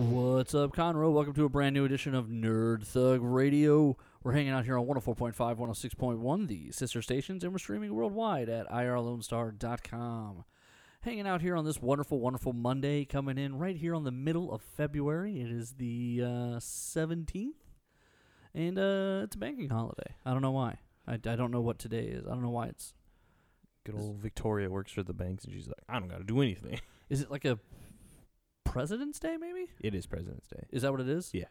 What's up, Conroe? Welcome to a brand new edition of Nerd Thug Radio. We're hanging out here on 104.5, 106.1, the sister stations, and we're streaming worldwide at irlonestar.com. Hanging out here on this wonderful, wonderful Monday, coming in right here on the middle of February. It is the uh, 17th, and uh, it's a banking holiday. I don't know why. I, I don't know what today is. I don't know why it's. Good old Victoria works for the banks, and she's like, I don't got to do anything. Is it like a President's Day, maybe? it is President's Day. Is that what it is? Yeah.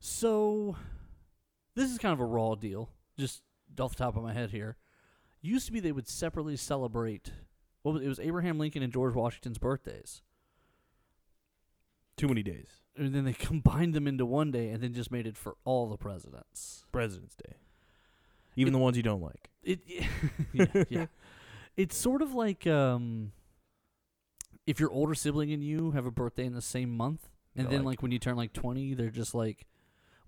So, this is kind of a raw deal, just off the top of my head here. Used to be they would separately celebrate. What was it? Was Abraham Lincoln and George Washington's birthdays, Too many days. and then they combined them into one day, and then just made it for all the presidents. President's Day. Even It- the ones you don't like. It, yeah, yeah. It's sort of like um, if your older sibling and you have a birthday in the same month, and They're then like- like when you turn like twenty, they're just like,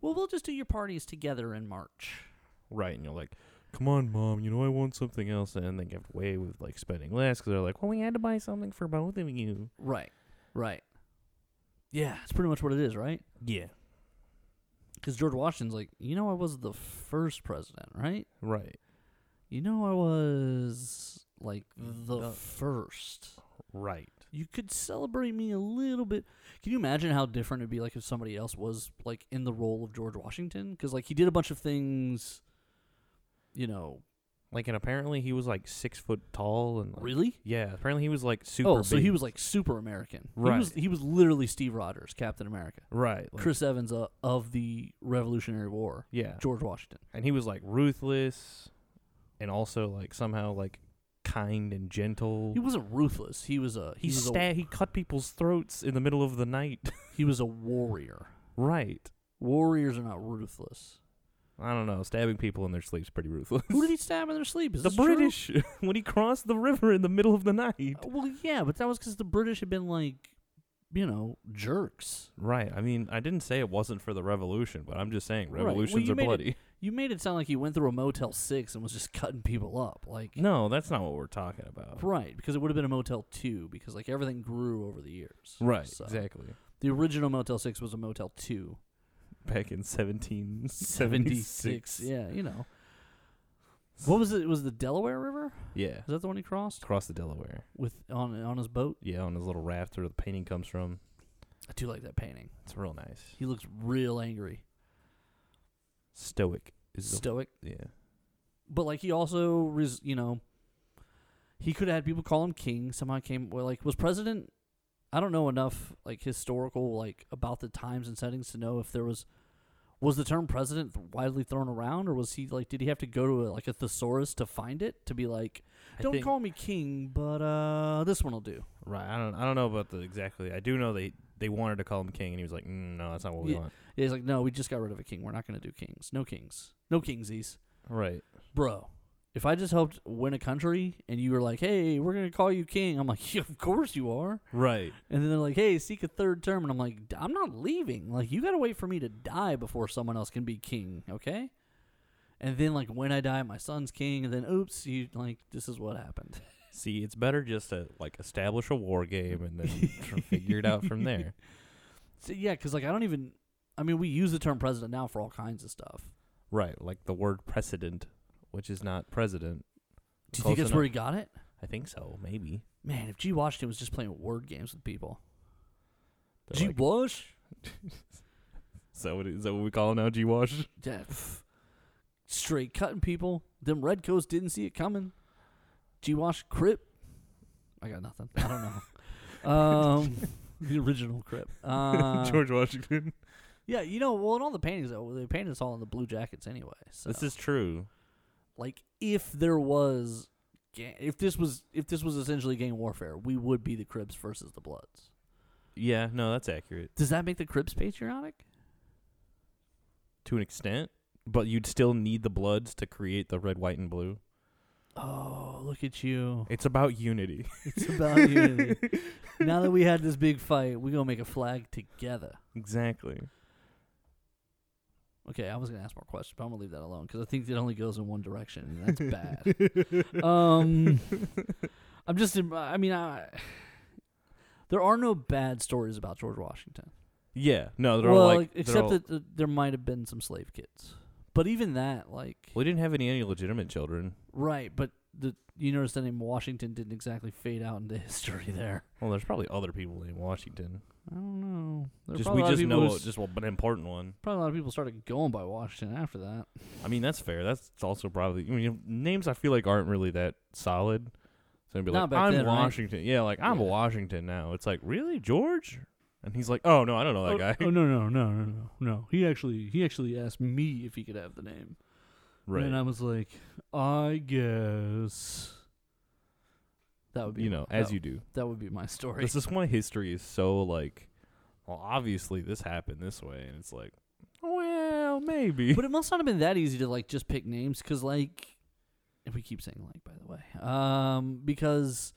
"Well, we'll just do your parties together in March." Right. And you're like, come on, Mom, you know I want something else. And they give way with like spending less because they're like, well, we had to buy something for both of you. Right. Right. Yeah, it's pretty much what it is, right? Yeah. Because George Washington's like, you know, I was the first president, right? Right. You know, I was like mm, the The- first. Right. You could celebrate me a little bit. Can you imagine how different it'd be like if somebody else was like in the role of George Washington? Because like he did a bunch of things, you know. Like, and apparently he was like six foot tall and like, Really? Yeah. Apparently he was like super. oh, so he was like super American. He Right. was he was literally Steve Rogers, Captain America. right. Like, Chris Evans uh, of the Revolutionary War. Yeah. George Washington. And he was like ruthless, and also like somehow like kind and gentle. He wasn't ruthless. He was a he, He was sta- he cut people's throats in the middle of the night. he was a warrior. right. Warriors are not ruthless. I don't know. Stabbing people in their sleep is pretty ruthless. Who did he stab in their sleep? Is the? British when he crossed the river in the middle of the night. Uh, Well, yeah, but that was because the British had been like, you know, jerks. Right. I mean, I didn't say it wasn't for the revolution, but I'm just saying Right. Well, revolutions you are it- bloody. You made it sound like he went through a Motel Six and was just cutting people up, like No, that's not what we're talking about. right? Because it would have been a Motel Two, because like everything grew over the years. Right. So, Exactly. The original Motel Six was a Motel Two. Back in 1776. 76. Yeah, you know. What was it? Was the Delaware River? Yeah. Is that the one he crossed Across the Delaware. with on on his boat? Yeah, on his little raft where the painting comes from. I do like that painting. It's real nice. He looks real angry, Stoic is the stoic. yeah. But like he also, res, you know, he could have had people call him king. Somehow came well, like was president. I don't know enough like historical like about the times and settings to know if there was was the term president widely thrown around or was he like did he have to go to a, like a thesaurus to find it to be like I don't think- call me king but uh this one will do Right. I don't. I don't know about the exactly. I do know they they wanted to call him king, and he was like, mm, "No, that's not what we Yeah. want." Yeah, he's like, no, we just got rid of a king. We're not going to do kings. No kings. No kingsies. Right. Bro, if I just helped win a country and you were like, hey, we're going to call you king, I'm like, yeah, of course you are. Right. And then they're like, hey, seek a third term. And I'm like, I'm not leaving. Like, you got to wait for me to die before someone else can be king, okay? And then, like, when I die, my son's king. And then, oops, you, like, this is what happened. See, it's better just to like establish a war game and then figure it out from there. So, yeah, because, like, I don't even, I mean, we use the term president now for all kinds of stuff. Right. Like the word precedent, which is not president. Do you Close think that's enough. where he got it? I think so. Maybe. Man, if G. Washington was just playing word games with people. They're G. like- Wash? is that what is that what we call him now? G Wash. Yeah, pff. straight cutting people. Them redcoats didn't see it coming. G Wash Crip. I got nothing. I don't know. um, the original Crip. Uh, George Washington. yeah, you know, well, in all the paintings though, they painted us all in the blue jackets anyway. So, This is true. Like, if there was, if this was, if this was essentially gang warfare, we would be the Crips versus the Bloods. Yeah. No, that's accurate Does that make the Crips patriotic? to an extent, but you'd still need the Bloods to create the red, white, and blue. Oh, look at you! It's about unity. It's about unity. now that we had this big fight, we're gonna make a flag together. exactly. Okay, I was gonna ask more questions, but I'm gonna leave that alone because I think it only goes in one direction, and that's bad. um, I'm just, I mean, I, there are no bad stories about George Washington. Yeah, no, they're well, all like, like, they're except all- that uh, there might have been some slave kids, but even that, like, we didn't have any any legitimate children. right? But the you notice the name Washington didn't exactly fade out into history there. Well, there's probably other people named Washington. I don't know. There just we a lot of just know just one- an important one. probably a lot of people started going by Washington after that. I mean, that's fair. That's also probably. I mean, names I feel like aren't really that solid. So be Not like, I'm then, right? Washington. Yeah, like I'm Yeah. Washington now. It's like really George, and he's like, oh no, I don't know that oh, guy. Oh no no no no no no! He actually he actually asked me if he could have the name, right. and I was like, I guess that would be you know, that, as you do. that would be my story. This is why history is so like. Well, obviously this happened this way, and it's like, well, maybe. But it must not have been that easy to like just pick names because like, if we keep saying like, by the way, um, because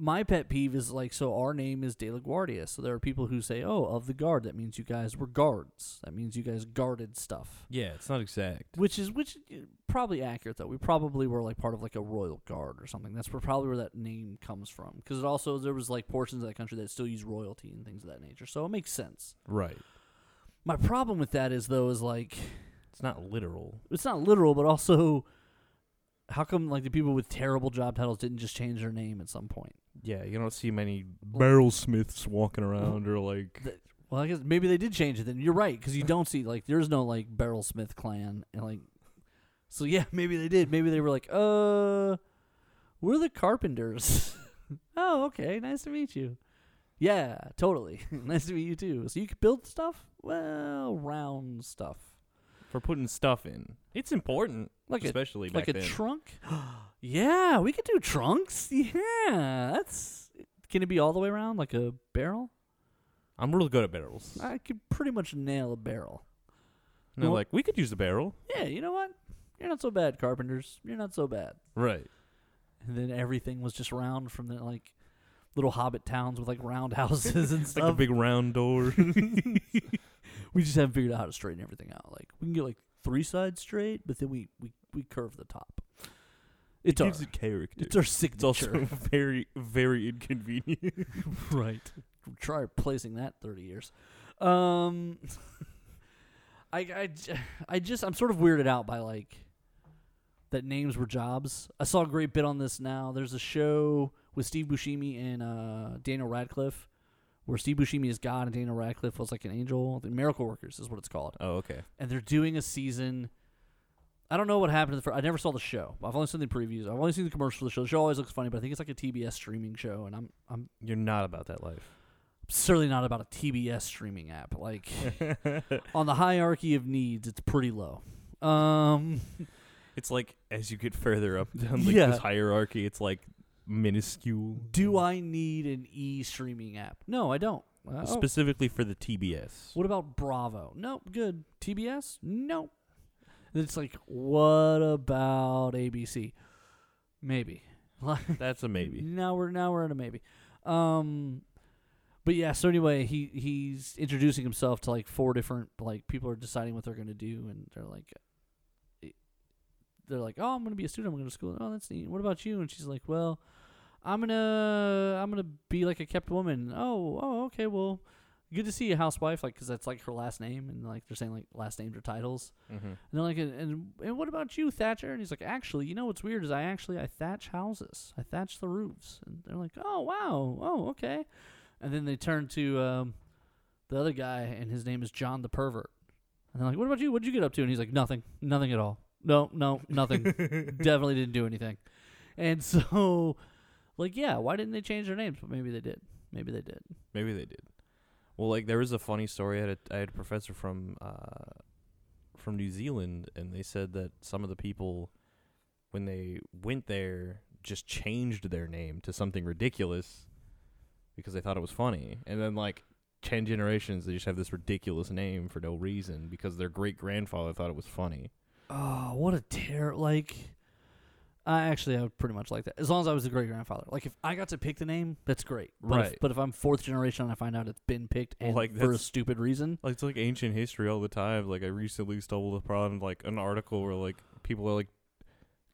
my pet peeve is like, so our name is De La Guardia, so there are people who say, oh, of the guard. That means you guys were guards. That means you guys guarded stuff. yeah, it's not exact. Which is which uh, probably accurate though. We probably were like part of like a royal guard or something. That's where, probably where that name comes from. Because it also there was like portions of that country that still use royalty and things of that nature. So it makes sense. Right. My problem with that is though is like It's not literal. it's not literal, but also how come like the people with terrible job titles didn't just change their name at some point? Yeah, you don't see many barrel smiths walking around or like. Well, I guess maybe they did change it. Then you're right because you don't see like there's no like Barrel Smith clan and like. So yeah, maybe they did. Maybe they were like, uh, we're the Carpenters. oh, okay. Nice to meet you. Yeah, totally. nice to meet you too. So you can build stuff? Well, round stuff. for putting stuff in. It's important, Like a especially like back a then. trunk. yeah, we could do trunks. Yeah, that's. Can it be all the way around like a barrel? I'm really good at barrels. I could pretty much nail a barrel. And they're well- like, we could use the barrel. Yeah, you know what? You're not so bad, carpenters. You're not so bad. Right. And then everything was just round from the like little hobbit towns with like round houses and It's stuff. like a big round door. we just haven't figured out how to straighten everything out. Like we can get like three sides straight, but then we we, we curve the top. It's it our gives it character. it's our signature. It's also very, very inconvenient. right. Try replacing that thirty years. Um, I just I'm sort of weirded out by like that names were jobs. I saw a great bit on this now. There's a show with Steve Buscemi and uh, Daniel Radcliffe where Steve Buscemi is God and Daniel Radcliffe was like an angel. The Miracle Workers is what it's called, oh, okay. and they're doing a season. I don't know what happened to the first. I never saw the show. I've only seen the previews. I've only seen the commercial for the show. The show always looks funny, but I think it's like a TBS streaming show, and I'm I'm You're not about that life. certainly not about a TBS streaming app. Like on the hierarchy of needs, it's pretty low. Um, it's like as you get further up down like Yeah. this hierarchy, it's like minuscule. do I need an e streaming app? No, I don't. Uh, oh, Specifically for the TBS. what about Bravo? Nope, good. TBS? Nope. And It's like, what about ABC? Maybe. That's a maybe. Now we're now we're at a maybe. Um, but yeah. So anyway, he he's introducing himself to like four different like people are deciding what they're gonna do, and they're like, eh, they're like, oh, I'm gonna be a student. I'm gonna go to school. Oh, that's neat. What about you? And she's like, well, I'm gonna I'm gonna be like a kept woman. Oh, oh, okay. Well, good to see a housewife. Like, 'cause that's like her last name, and like they're saying like last names or titles. Mm-hmm. And they're like, and, and and what about you, Thatcher? And he's like, actually, you know what's weird is I actually I thatch houses. I thatch the roofs. And they're like, oh wow, oh okay. And then they turn to um, the other guy, and his name is John the pervert. And they're like, what about you? What'd you get up to? And he's like, nothing, nothing at all. No, no, nothing. Definitely didn't do anything. And so, like, yeah, why didn't they change their names? But maybe they did. Maybe they did. Maybe they did. Well, like there was a funny story. I had a, I had a professor from uh, from New Zealand, and they said that some of the people, when they went there, just changed their name to something ridiculous because they thought it was funny, and then like ten generations, they just have this ridiculous name for no reason because their great grandfather thought it was funny. Oh, what a terror! Like, I actually I would pretty much like that as long as I was the great grandfather. Like, if I got to pick the name, that's great. But If, Right. but if I'm fourth generation and I find out it's been picked and like, for a stupid reason, Like it's like ancient history all the time. Like I recently stumbled upon like an article where like people are like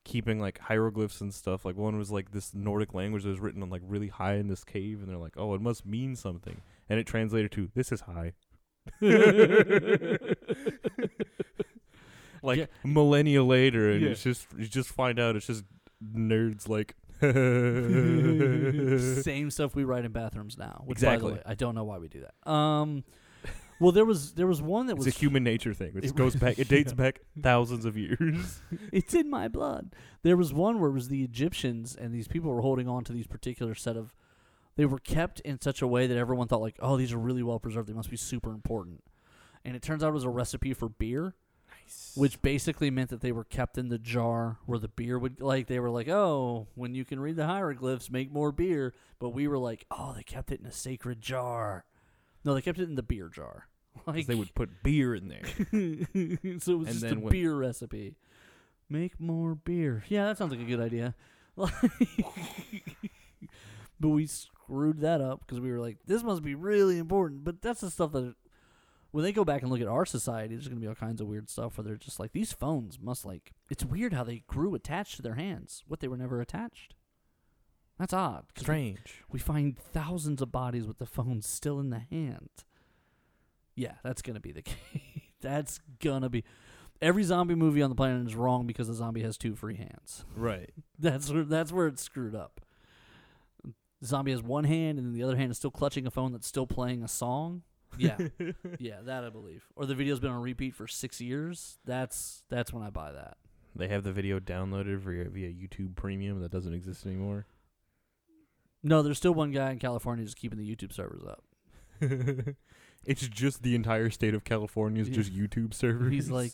keeping like hieroglyphs and stuff. Like one was like this Nordic language that was written on like really high in this cave, and they're like, oh, it must mean something, and it translated to this is high. like Yeah. millennia later, and Yeah. it's just you just find out it's just nerds like. Same stuff we write in bathrooms now. Which, by Exactly. the way, I don't know why we do that. Um, well, there was there was one that It's was a human nature thing. It, It goes back. It dates yeah. back thousands of years. it's in my blood. There was one where it was the Egyptians and these people were holding on to these particular set of. They were kept in such a way that everyone thought like, oh, these are really well preserved. They must be super important. And it turns out it was a recipe for beer, Nice. which basically meant that they were kept in the jar where the beer would like. They were like, oh, when you can read the hieroglyphs, make more beer. But we were like, oh, they kept it in a sacred jar. No, they kept it in the beer jar. Like they would put beer in there. so it was And just a when- beer recipe. Make more beer. Yeah, that sounds like a good idea. but we screwed that up because we were like, this must be really important. But that's the stuff that, when they go back and look at our society, there's going to be all kinds of weird stuff where they're just like, these phones must like, it's weird how they grew attached to their hands, what they were never attached. That's odd. Strange. we find thousands of bodies with the phones still in the hand. Yeah, that's gonna be the case. that's gonna be. Every zombie movie on the planet is wrong because the zombie has two free hands. Right. That's where that's where it's screwed up. The zombie has one hand and then the other hand is still clutching a phone that's still playing a song. Yeah, yeah, that I believe. Or the video's been on repeat for six years. That's that's when I buy that. They have the video downloaded via, via YouTube Premium that doesn't exist anymore. No, there's still one guy in California just keeping the YouTube servers up. it's just the entire state of California is just YouTube servers. He's like,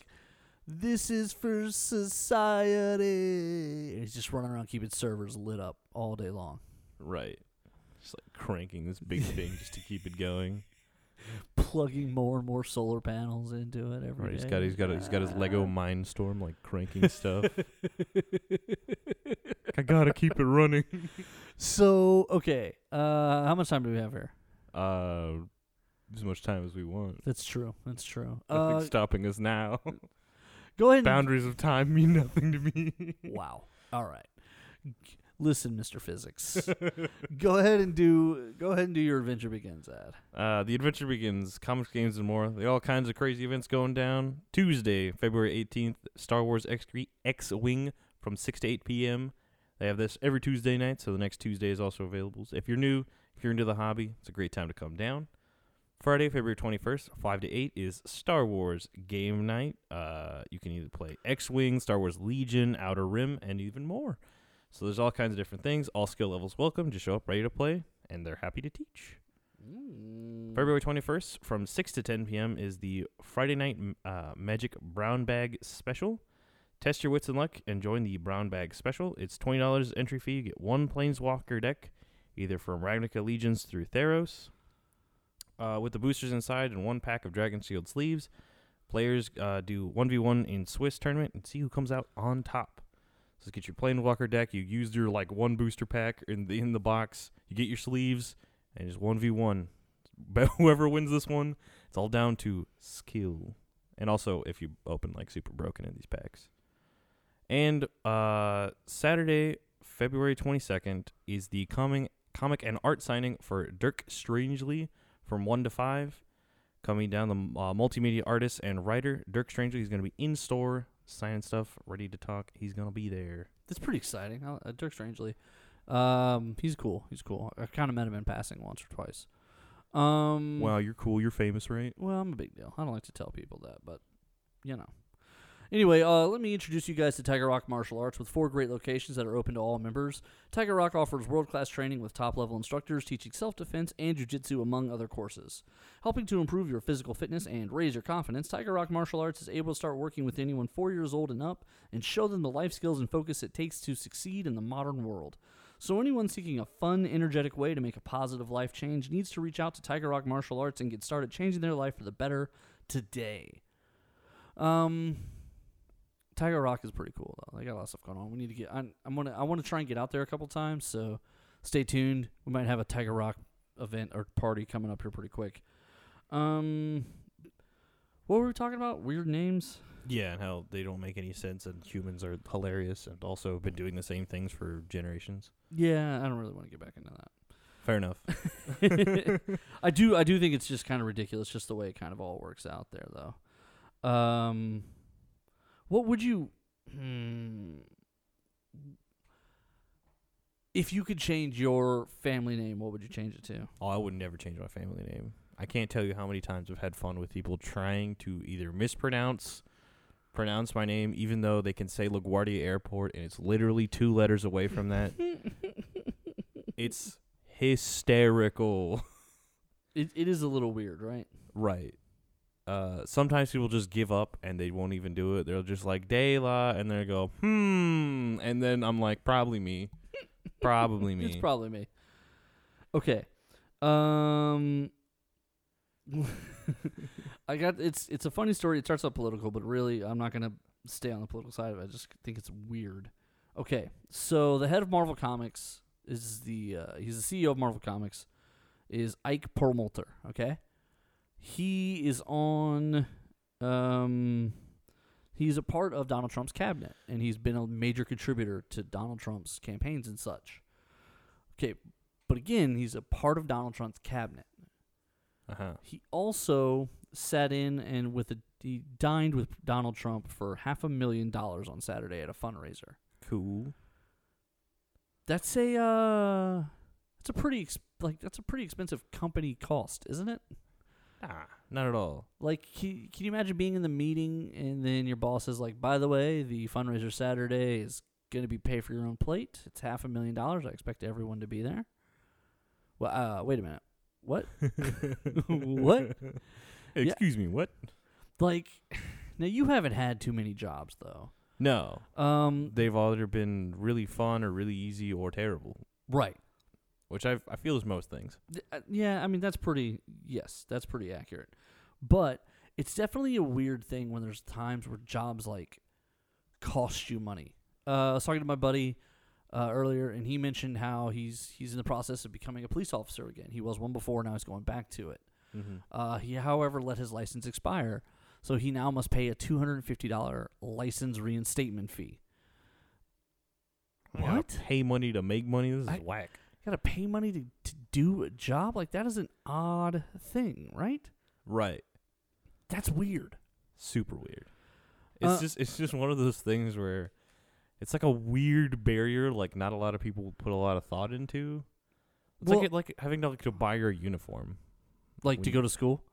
"This is for society." And he's just running around keeping servers lit up all day long, right, just like cranking this big thing just to keep it going. Plugging more and more solar panels into it every Right, he's day. got he's got he's got his Lego Mindstorm like cranking stuff. I gotta keep it running. so okay, uh, how much time do we have here? Uh, as much time as we want. That's true. That's true. Nothing's Uh, stopping us now. go ahead. And, Boundaries of time mean nothing to me. wow. All right. Listen, Mr. Physics. go ahead and do. Go ahead and do your adventure begins ad. Uh, the adventure begins. Comics, games, and more. They all kinds of crazy events going down. Tuesday, February 18th, Star Wars X X Wing from 6 to 8 p.m. They have this every Tuesday night, so the next Tuesday is also available. So if you're new, if you're into the hobby, it's a great time to come down. Friday, February 21st, 5 to 8 is Star Wars Game Night. Uh, you can either play X Wing, Star Wars Legion, Outer Rim, and even more. So there's all kinds of different things. All skill levels welcome. Just show up ready to play, and they're happy to teach. Mm. February 21st from 6 to 10 p.m. is the Friday Night uh, Magic Brown Bag Special. Test your wits and luck and join the Brown Bag Special. It's $20 entry fee. You get one Planeswalker deck, either from Ravnica Legions through Theros, uh, with the boosters inside and one pack of Dragon Shield sleeves. Players uh, do 1v1 in Swiss tournament and see who comes out on top. So get your Planeswalker deck. You use your like one booster pack in the in the box. You get your sleeves and just 1v1 but whoever wins this one, it's all down to skill. And also if you open like super broken in these packs. And uh Saturday, February 22nd is the coming comic and art signing for Dirk Strangely from 1 to 5. Coming down the uh, multimedia artist and writer Dirk Strangely. is going to be in store signing stuff, ready to talk. He's going to be there. That's pretty exciting. I- Uh, Dirk Strangely, um, he's cool. He's cool. I kind of met him in passing once or twice. Um, Wow, you're cool. You're famous, right? well, I'm a big deal. I don't like to tell people that, but you know. Anyway, uh, let me introduce you guys to Tiger Rock Martial Arts with four great locations that are open to all members. Tiger Rock offers world class training with top level instructors teaching self defense and jujitsu, among other courses. Helping to improve your physical fitness and raise your confidence, Tiger Rock Martial Arts is able to start working with anyone four years old and up and show them the life skills and focus it takes to succeed in the modern world. So, anyone seeking a fun, energetic way to make a positive life change needs to reach out to Tiger Rock Martial Arts and get started changing their life for the better today. Um, Tiger Rock is pretty cool though. They got a lot of stuff going on. We need to get. I'm, I'm gonna. I want to try and get out there a couple times. So, stay tuned. We might have a Tiger Rock event or party coming up here pretty quick. Um, what were we talking about? Weird names. Yeah, and how they don't make any sense, and humans are hilarious, and also have been doing the same things for generations. Yeah, I don't really want to get back into that. Fair enough. I do I do think it's just kind of ridiculous just the way it kind of all works out there though. Um what would you hmm, if you could change your family name, what would you change it to? Oh, I would never change my family name. I can't tell you how many times I've had fun with people trying to either mispronounce pronounce my name even though they can say LaGuardia Airport and it's literally two letters away from that. it's hysterical. It it is a little weird, right? Right. Uh, sometimes people just give up and they won't even do it. They're just like De La, and they go hmm, and then I'm like probably me, probably me. It's probably me. Okay. Um I got it's it's a funny story. It starts out political, but really I'm not going to stay on the political side of it. I just think it's weird. Okay. So the head of Marvel Comics is the uh, he's the CEO of Marvel Comics is Ike Perlmutter, okay? He is on um he's a part of Donald Trump's cabinet and he's been a major contributor to Donald Trump's campaigns and such. Okay, but again, he's a part of Donald Trump's cabinet. uh huh. He also sat in and with a he dined with Donald Trump for half a million dollars on Saturday at a fundraiser. Cool. That's a uh that's a pretty ex- like that's a pretty expensive company cost, isn't it? Ah, not at all. Like, can, can you imagine being in the meeting and then your boss is like, "By the way, the fundraiser Saturday is going to be pay for your own plate. It's half a million dollars. I expect everyone to be there." Well, uh, wait a minute. What? What? Excuse me. What? Like, now you haven't had too many jobs though. No, Um, they've either been really fun or really easy or terrible, right. Which I I feel is most things. Uh, Yeah, I mean that's pretty. Yes, that's pretty accurate. But it's definitely a weird thing when there's times where jobs like cost you money. Uh, I was talking to my buddy uh, earlier, and he mentioned how he's he's in the process of becoming a police officer again. He was one before, now he's going back to it. Mm-hmm. Uh, he, however, let his license expire, so he now must pay a two hundred and fifty dollar license reinstatement fee. What? Pay money to make money. This is I- whack. Got to pay money to to do a job like that is an odd thing, right? Right. That's weird. Super weird. It's Uh, just it's just one of those things where it's like a weird barrier. Like not a lot of people put a lot of thought into. It's Well- like it, like having to like to buy your uniform. Like When to you- go to school.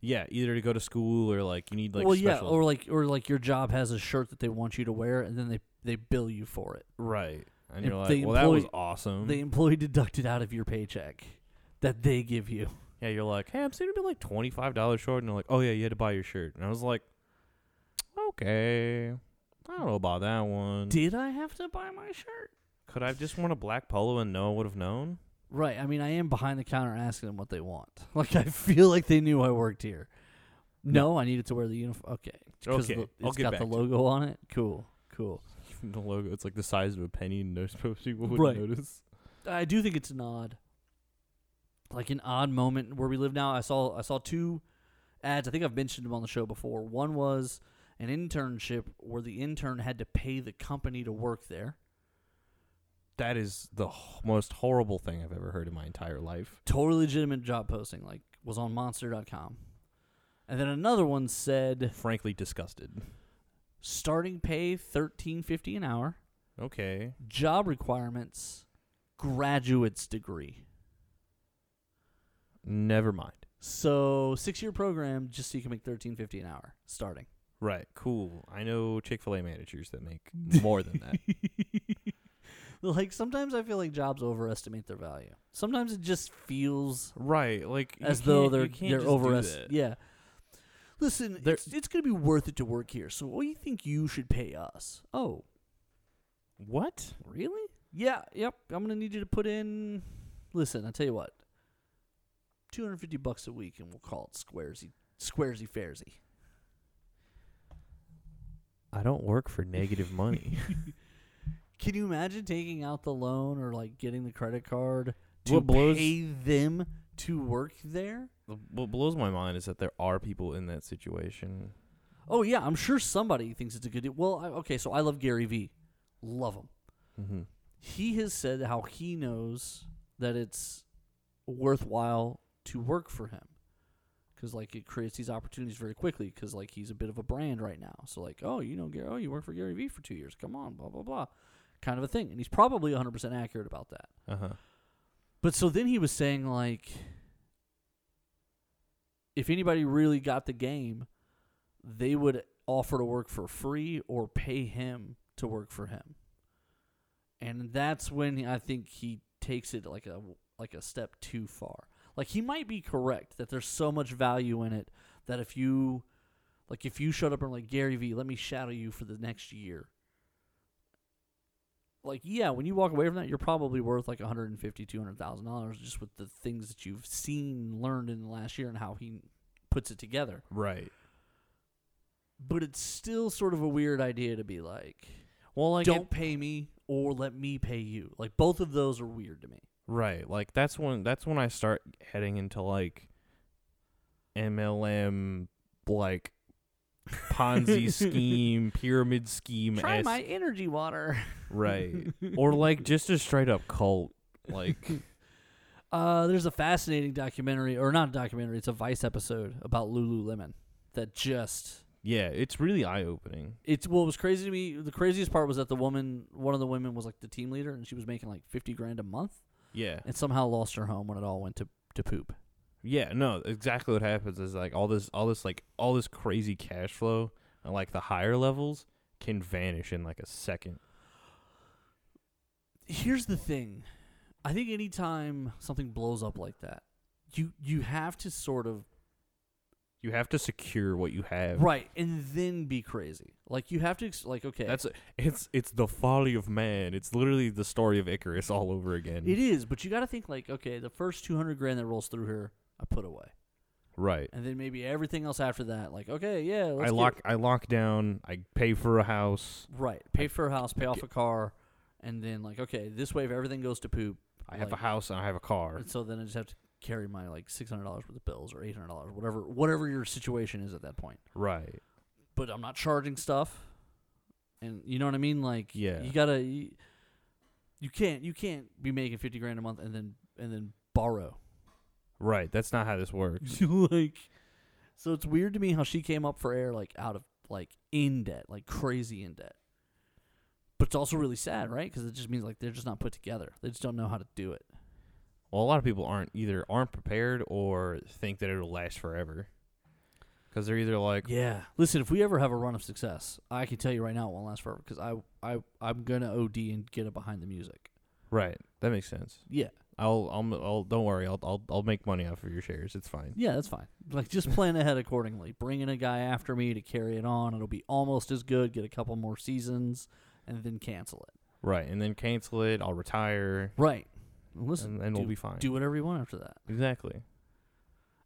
Yeah, either to go to school or like you need like well, yeah, or like or like your job has a shirt that they want you to wear, and then they they bill you for it. right. And you're like, well, that was awesome. The employee deducted out of your paycheck that they give you. yeah, you're like, hey, I'm seeing to be like twenty five dollars short, and they're like, oh yeah, you had to buy your shirt, and I was like, okay, I don't know about that one. Did I have to buy my shirt? Could I have just worn a black polo and no one would have known? Right. I mean, I am behind the counter asking them what they want. Like I feel like they knew I worked here. No, I needed to wear the uniform. Okay, Okay, the, I'll get got back the logo on it. Cool, cool. the logo, it's like the size of a penny, and no supposed people would Right. notice. I do think it's an odd, like an odd moment where we live now. I saw I saw two ads. I think I've mentioned them on the show before. One was an internship where the intern had to pay the company to work there. That is the h- most horrible thing I've ever heard in my entire life. Totally legitimate job posting, like was on Monster.com. And then another one said Frankly, disgusted. Starting pay thirteen fifty an hour, Okay. job requirements, graduate's degree. Never mind. So six year program just so you can make thirteen fifty an hour starting. Right. Cool. I know Chick Fil A managers that make more than that. like sometimes I feel like jobs overestimate their value. Sometimes it just feels Right. Like as though they're you can't they're just do overestimating. that. Yeah. Listen, There- it's it's gonna be worth it to work here. So what do you think you should pay us? Oh, What? really? Yeah. Yep. I'm gonna need you to put in. Listen, I tell you what. Two hundred fifty bucks a week, and we'll call it squaresy, squaresy fairsy. I don't work for negative money. Can you imagine taking out the loan or like getting the credit card to What blows- pay them to work there? What blows my mind is that there are people in that situation. Oh yeah, I'm sure somebody thinks it's a good deal. Well, I, okay, so I love Gary Vee, love him. Mm-hmm. He has said how he knows that it's worthwhile to work for him because like it creates these opportunities very quickly because like he's a bit of a brand right now so like oh you know Gary, oh you work for Gary Vee for two years come on blah blah blah kind of a thing and he's probably 100% accurate about that Uh huh. but so then he was saying like if anybody really got the game, they would offer to work for free or pay him to work for him. And that's when I think he takes it like a like a step too far. Like he might be correct that there's so much value in it that if you like if you showed up and like Gary Vee, let me shadow you for the next year like yeah, when you walk away from that, you're probably worth like 150, 200 thousand dollars just with the things that you've seen, learned in the last year, and how he puts it together. Right. But it's still sort of a weird idea to be like, Well, like don't it- pay me or let me pay you. Like both of those are weird to me. Right. Like that's when that's when I start heading into like MLM like Ponzi scheme, pyramid scheme Try my energy water. right. or like just a straight up cult. Like Uh, there's a fascinating documentary, or not a documentary. It's a Vice episode about Lululemon that just yeah, it's really eye opening. it's what was crazy to me. The craziest part was that the woman, one of the women, was like the team leader, and she was making like fifty grand a month, Yeah. and somehow lost her home when it all went to to poop. Yeah, no, exactly what happens is like all this all this like all this crazy cash flow and like the higher levels can vanish in like a second. Here's the thing, I think anytime something blows up like that, you you have to sort of You have to secure what you have. right, and then be crazy. Like you have to ex- like okay, That's it's it's the folly of man. It's literally the story of Icarus all over again. it is, but you got to think like okay, the first two hundred grand that rolls through here, I put away, right. and then maybe everything else after that, like okay, yeah, let's I lock I lock down. I pay for a house. Right. Pay for a house, pay off a car, and then like, okay, this way if everything goes to poop, I have like- a house and I have a car. and so then I just have to carry my like six hundred dollars worth of bills or eight hundred dollars, whatever whatever your situation is at that point. Right. But I'm not charging stuff. And you know what I mean? Like Yeah. you gotta you, you can't you can't be making fifty grand a month and then and then borrow. Right. That's not how this works. like so it's weird to me how she came up for air like out of like in debt, like crazy in debt. But it's also really sad, right? Because it just means like they're just not put together. They just don't know how to do it. Well, a lot of people aren't either aren't prepared or think that it'll last forever. Because they're either like, Yeah. Listen, if we ever have a run of success, I can tell you right now it won't last forever because I I I'm gonna OD and get it behind the music. right, that makes sense. Yeah. I'll, I'll, I'll, don't worry. I'll, I'll, I'll make money off of your shares. It's fine. Yeah, that's fine. Like just plan ahead accordingly. Bring in a guy after me to carry it on. It'll be almost as good. Get a couple more seasons, and then cancel it. Right, and then cancel it. I'll retire, Right. Listen, and then do, we'll be fine. do whatever you want after that. exactly.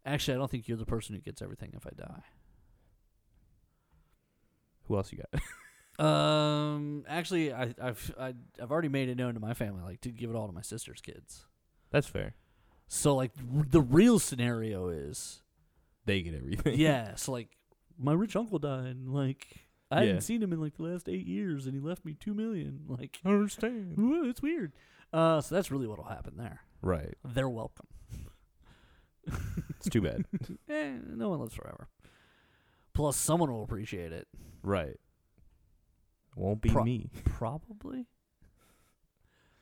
Actually, I don't think you're the person who gets everything if I die. Who else you got? Um, actually, I, I've I, I've already made it known to my family, like to give it all to my sister's kids. That's fair. So like r- the real scenario is, They get everything. yeah. So like my rich uncle died, and like I Yeah. hadn't seen him in like the last eight years, and he left me two million. Like I understand. Ooh, it's weird. Uh, so that's really what'll happen there. Right. They're welcome. It's too bad. Eh, no one lives forever. Plus, someone will appreciate it. right. Won't be Pro- me Probably.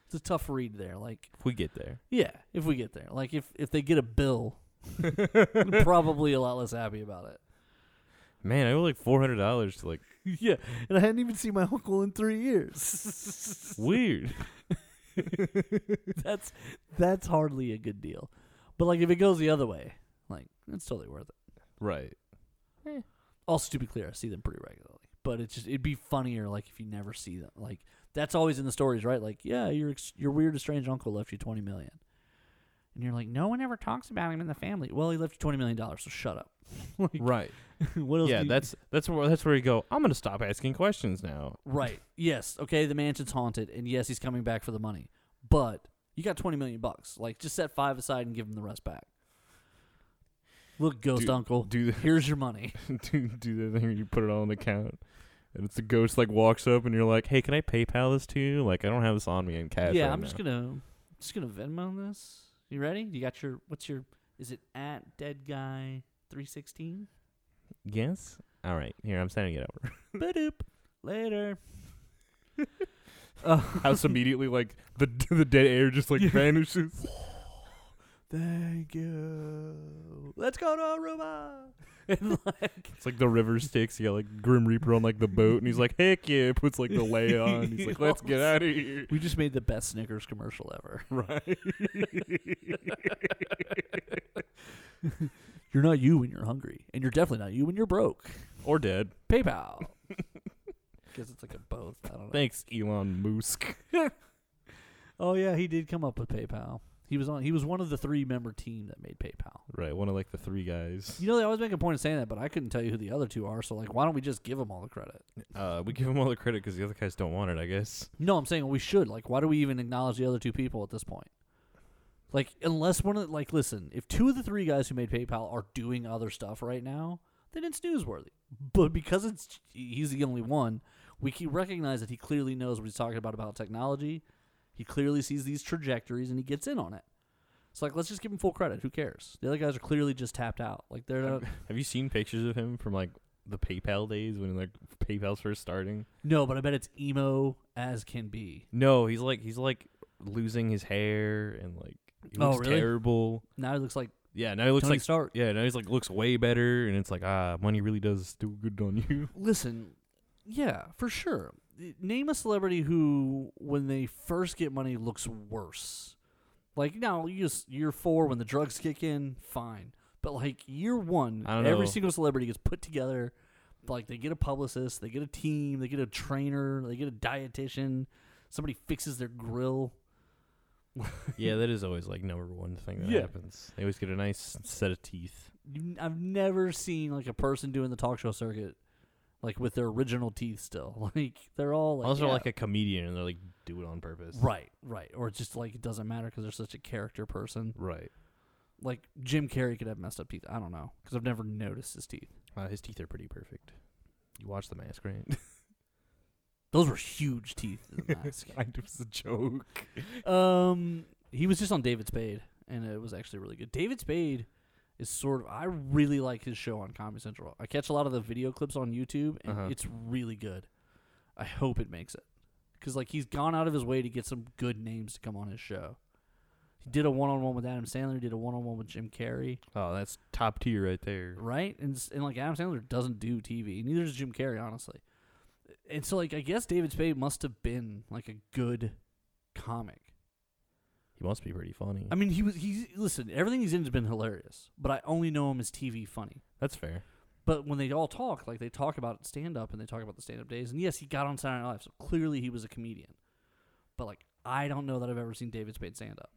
It's a tough read there. Like, if we get there. yeah, if we get there. Like, if if they get a bill, probably a lot less happy about it. Man, I owe like four hundred dollars to like yeah, and I hadn't even seen my uncle in three years. weird. that's that's hardly a good deal. But like, if it goes the other way, like, it's totally worth it. right. Also, to be clear, I see them pretty regularly. But it's just it'd be funnier like if you never see them. Like that's always in the stories, right? Like, yeah, your your weird estranged uncle left you twenty million, and you're like, no one ever talks about him in the family. Well, he left you twenty million dollars, so shut up. like, Right. what else? Yeah, you- that's that's where that's where you go. I'm gonna stop asking questions now. right. Yes. Okay. The mansion's haunted, and yes, he's coming back for the money. But you got twenty million bucks. Like, just set five aside and give him the rest back. Look, ghost Do- uncle, Do here's your money. do do the thing you put it all on the account, and it's the ghost like walks up and you're like, "Hey, can I PayPal this to you? Like, I don't have this on me in cash." yeah, right I'm just gonna just gonna Venmo this. You ready? You got your what's your is it at dead guy three sixteen? Yes. All right. Here, I'm sending it over. Badoop. Later. uh, House immediately like the the dead air just like Yeah. vanishes. Thank you. Let's go to Aruba. And like, It's like the river Styx. You got like Grim Reaper on like the boat, and he's like, "Heck yeah!" Puts like the lay on. He's like, "Let's get out of here." we just made the best Snickers commercial ever. Right. You're not you when you're hungry, and you're definitely not you when you're broke. or dead. PayPal. Because it's like a both. I don't know. Thanks, Elon Musk. Oh yeah, he did come up with PayPal. He was on. He was one of the three member team that made PayPal. Right. One of like the three guys. You know, they always make a point of saying that, but I couldn't tell you who the other two are. So like, why don't we just give them all the credit? Uh, we give them all the credit because the other guys don't want it. I guess. No, I'm saying we should. Like, why do we even acknowledge the other two people at this point? Like, unless one of like, listen, if two of the three guys who made PayPal are doing other stuff right now, then it's newsworthy. But because it's he's the only one, we can recognize that he clearly knows what he's talking about about technology. He clearly sees these trajectories and he gets in on it. It's like let's just give him full credit. Who cares? The other guys are clearly just tapped out. Like they're not. Have you seen pictures of him from like the PayPal days when like PayPal's first starting? No, but I bet it's emo as can be. No, he's like he's like losing his hair and like he Oh, looks really? terrible. Now he looks like Yeah, now he looks Tony like Stark. yeah, now he's like looks way better, and it's like ah, money really does do good on you. Listen, yeah, for sure. Name a celebrity who, when they first get money, looks worse. Like now, you just year four when the drugs kick in, fine. But like year one, every know. single celebrity gets put together. Like they get a publicist, they get a team, they get a trainer, they get a dietitian. Somebody fixes their grill. yeah, that is always like number one thing that Yeah. happens. They always get a nice set of teeth. You- I've never seen like a person doing the talk show circuit, like with their original teeth still. Like they're all like, Unless they're yeah. like a comedian and they're like do it on purpose. Right, right. Or it's just like it doesn't matter because they're such a character person. Right. Like Jim Carrey could have messed up teeth. I don't know because I've never noticed his teeth. Uh, his teeth are pretty perfect. You watch the mask, right? Those were huge teeth. in the mask. It was a joke. um, he was just on David Spade, and it was actually really good. David Spade is sort of. I really like his show on Comedy Central. I catch a lot of the video clips on YouTube, and Uh-huh. it's really good. I hope it makes it because like he's gone out of his way to get some good names to come on his show. He did a one-on-one with Adam Sandler. He did a one-on-one with Jim Carrey. Oh, that's top tier right there. right? And and like Adam Sandler doesn't do TV. Neither does Jim Carrey, honestly. And so like I guess David Spade must have been like a good comic. He must be pretty funny. I mean, he was he's listen. Everything he's in has been hilarious, but I only know him as TV funny. That's fair. But when they all talk, like they talk about stand up and they talk about the stand up days, and yes, he got on Saturday Night Live, so clearly he was a comedian. But like I don't know that I've ever seen David Spade stand up.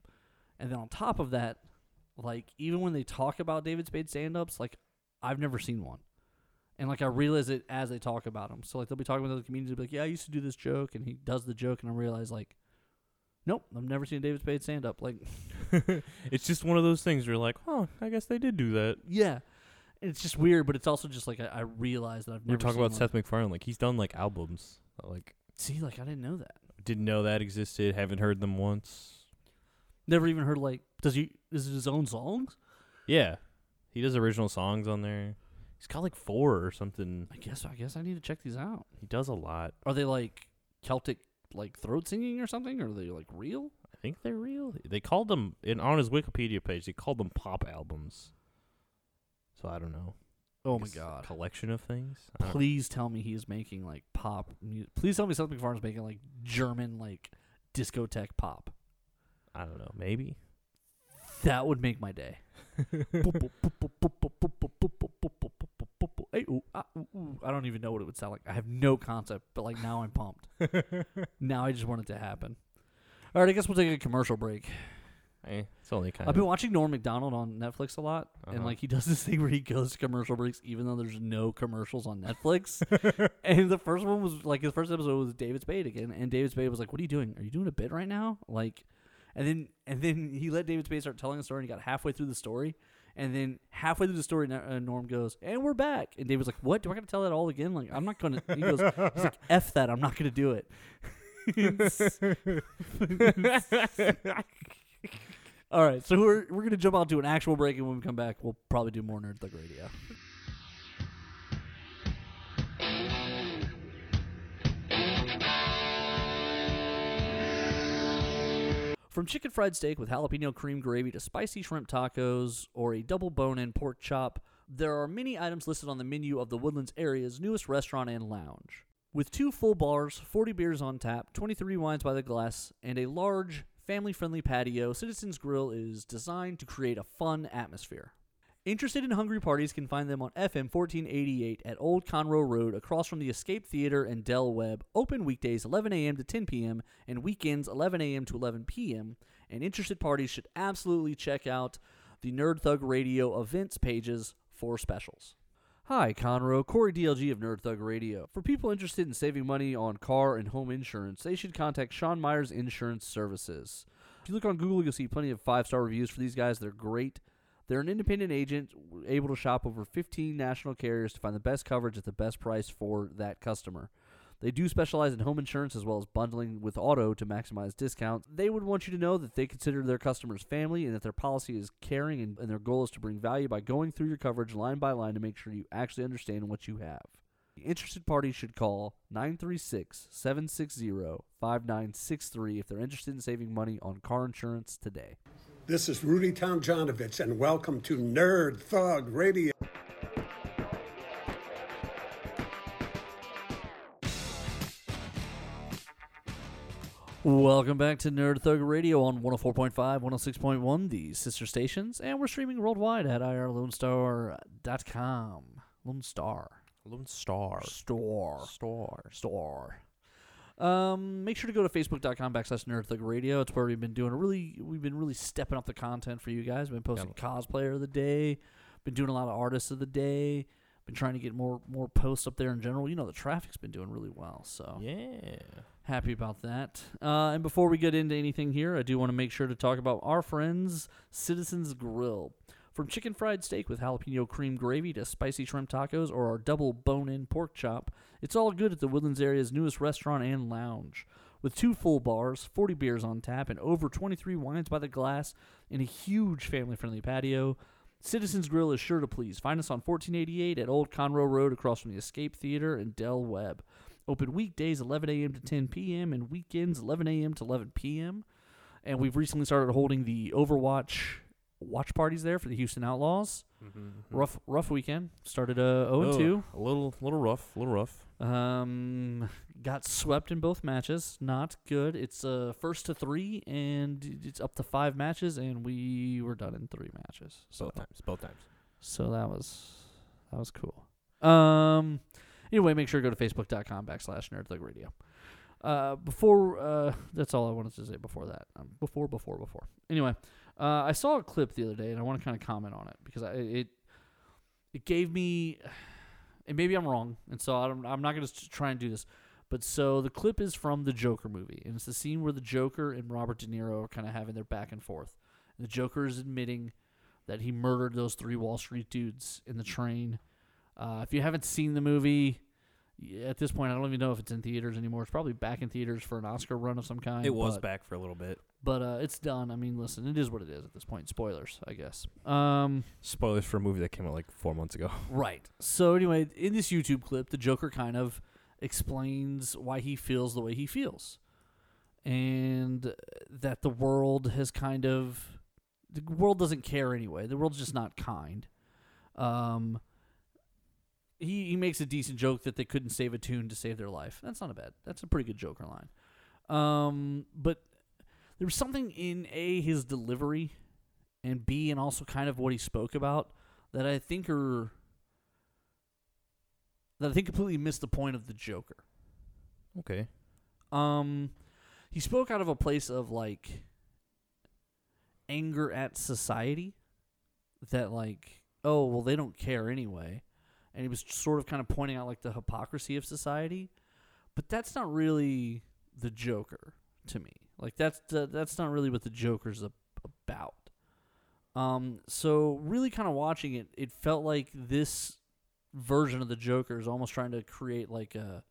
And then on top of that, like even when they talk about David Spade stand ups, like I've never seen one. And like I realize it as they talk about him. So like they'll be talking with other comedians, be like, "Yeah, I used to do this joke," and he does the joke, and I realize like, nope, I've never seen David Spade stand up. Like, it's just one of those things where you're like, oh, I guess they did do that. yeah, it's just weird, but it's also just like I, I realize that I've We never were talking seen about one. Seth MacFarlane. Like he's done like albums. Like See, like I didn't know that. didn't know that existed. Haven't heard them once. Never even heard like does he is it his own songs? Yeah, he does original songs on there. He's got like four or something. I guess I guess I need to check these out. He does a lot. Are they like Celtic like throat singing or something? Or are they like real? I think they're real. They called them in on his Wikipedia page. They called them pop albums. So I don't know. Oh my a god. collection of things. I don't- Please tell me he's making like pop music. Please tell me Seth MacFarlane's making like German like discotheque pop. I don't know. Maybe. That would make my day. Hey, ooh, ah. I don't even know what it would sound like. I have no concept, but like now I'm pumped. now I just want it to happen. All right, I guess we'll take a commercial break. Eh, it's only kind I've of. been watching Norm Macdonald on Netflix a lot, and Uh-huh. like he does this thing where he goes to commercial breaks even though there's no commercials on Netflix. and the first one was like his first episode was David Spade again, and David Spade was like, "What are you doing? Are you doing a bit right now?" Like, and then and then he let David Spade start telling the story, and he got halfway through the story, and then halfway through the story, uh, Norm goes, "And we're back," and David was like, "What? Do I got to tell that all again? Like, I'm not gonna." He goes, "He's like, f that. I'm not gonna do it." All right, so we're we're gonna jump out to an actual break, and when we come back, we'll probably do more Nerd Thug Radio. From chicken fried steak with jalapeno cream gravy to spicy shrimp tacos or a double bone-in pork chop, there are many items listed on the menu of the Woodlands area's newest restaurant and lounge. With two full bars, 40 beers on tap, 23 wines by the glass, and a large, family friendly patio, Citizens Grill is designed to create a fun atmosphere. Interested in hungry parties can find them on FM 1488 at Old Conroe Road across from the Escape Theater and Del Webb, open weekdays 11 a.m. to 10 p.m. and weekends 11 a.m. to 11 p.m. And interested parties should absolutely check out the Nerd Thug Radio events pages for specials. Hi, Conroe. Corey DLG of Nerd Thug Radio. For people interested in saving money on car and home insurance, they should contact Sean Myers Insurance Services. If you look on Google, you'll see plenty of five star reviews for these guys. They're great. They're an independent agent able to shop over 15 national carriers to find the best coverage at the best price for that customer. They do specialize in home insurance as well as bundling with auto to maximize discounts. They would want you to know that they consider their customers family and that their policy is caring and, and their goal is to bring value by going through your coverage line by line to make sure you actually understand what you have. The Interested parties should call 936 760 5963 if they're interested in saving money on car insurance today. This is Rudy Tomjanovich, and welcome to Nerd Thug Radio. Welcome back to Nerd Thug Radio on 104.5, 106.1, the sister stations, and we're streaming worldwide at irlonestar.com. Lone Star. Lone Star. Store. Star. Store. Um, make sure to go to facebook.com backslash Nerd Thug Radio. It's where we've been doing a really, we've been really stepping up the content for you guys. We've been posting cosplayer of the day, been doing a lot of artists of the day, been trying to get more more posts up there in general. You know, the traffic's been doing really well, so Yeah. happy about that. Uh, and before we get into anything here, I do want to make sure to talk about our friends, Citizens Grill. From chicken fried steak with jalapeno cream gravy to spicy shrimp tacos or our double bone in pork chop, it's all good at the Woodlands area's newest restaurant and lounge. With two full bars, 40 beers on tap, and over 23 wines by the glass, and a huge family friendly patio, Citizens Grill is sure to please. Find us on 1488 at Old Conroe Road across from the Escape Theater and Del Webb. Open weekdays 11 a.m. to 10 p.m. and weekends 11 a.m. to 11 p.m. And we've recently started holding the Overwatch watch parties there for the Houston Outlaws. Mm-hmm. Rough, rough weekend. Started uh, 0 and 2. A little, little rough. A little rough. Um, got swept in both matches. Not good. It's uh first to three, and it's up to five matches, and we were done in three matches. So Both times. Both times. so that was that was cool. Um, anyway, make sure to go to facebook.com backslash nerdthug radio. Uh, before uh, that's all I wanted to say. Before that, um, before before before. Anyway, uh, I saw a clip the other day, and I want to kind of comment on it because I, it it gave me, and maybe I'm wrong, and so I I'm not going to try and do this. But so the clip is from the Joker movie, and it's the scene where the Joker and Robert De Niro are kind of having their back and forth. And the Joker is admitting that he murdered those three Wall Street dudes in the train. Uh, if you haven't seen the movie, at this point, I don't even know if it's in theaters anymore. It's probably back in theaters for an Oscar run of some kind. It was but, back for a little bit. but uh, it's done. I mean, listen, it is what it is at this point. Spoilers, I guess. Um, Spoilers for a movie that came out like four months ago. Right. So anyway, in this YouTube clip, the Joker kind of explains why he feels the way he feels, and that the world has kind of the world doesn't care anyway. The world's just not kind. Um. He, he makes a decent joke that they couldn't save a tune to save their life. That's not a bad. That's a pretty good Joker line. Um, but there was something in a his delivery, and b and also kind of what he spoke about that I think are that I think completely missed the point of the Joker. Okay. Um, he spoke out of a place of like anger at society, that like, oh well, they don't care anyway, and he was sort of kind of pointing out like the hypocrisy of society, but that's not really the Joker to me. Like that's the, that's not really what the Joker's a, about. Um, so really kind of watching it, it felt like this version of the Joker is almost trying to create like a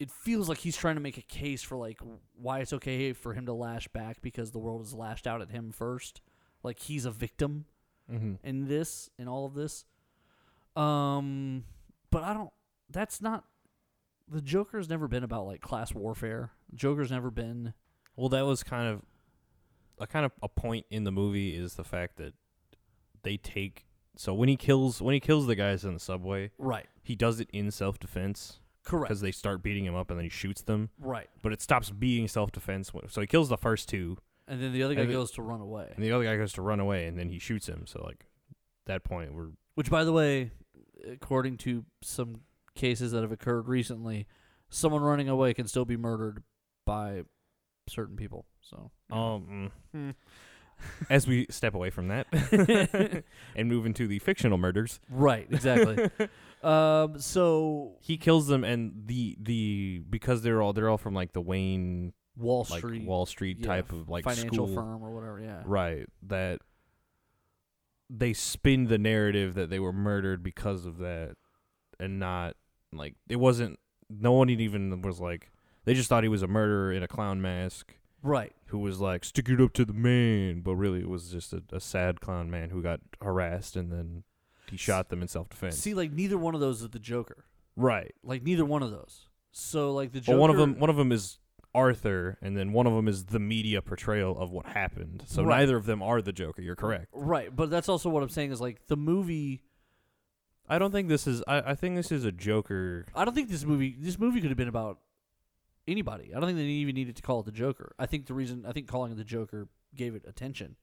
it feels like he's trying to make a case for like why it's okay for him to lash back because the world has lashed out at him first. Like he's a victim Mm-hmm. in this in all of this. Um but I don't that's not the Joker's never been about like class warfare. Joker's never been Well, that was kind of a kind of a point in the movie is the fact that they take so when he kills when he kills the guys in the subway, right. he does it in self defense Correct. because they start beating him up and then he shoots them. right. But it stops being self defense. So he kills the first two, And then the other guy it- goes to run away. and the other guy goes to run away, and then he shoots him. So like that point, we're Which, by the way, according to some cases that have occurred recently, someone running away can still be murdered by certain people. So, um. Hmm. As we step away from that and move into the fictional murders, right, exactly. um, so he kills them, and the the because they're all they're all from like the Wayne Wall like Street, Wall Street yeah, type of like financial school, firm or whatever. Yeah, right? That they spin the narrative that they were murdered because of that, and not like it wasn't. No one even was like they just thought he was a murderer in a clown mask right. who was like stick it up to the man, but really it was just a, a sad clown man who got harassed and then he shot them in self defense. See, like neither one of those is the Joker. right. Like neither one of those. So, like the But Joker. one of them one of them is Arthur, and then one of them is the media portrayal of what happened. So Right. neither of them are the Joker. You're correct. Right, but that's also what I'm saying is like the movie. I don't think this is. I, I think this is a Joker. I don't think this movie. This movie could have been about anybody. I don't think they even needed to call it the Joker. I think the reason I think calling it the Joker gave it attention,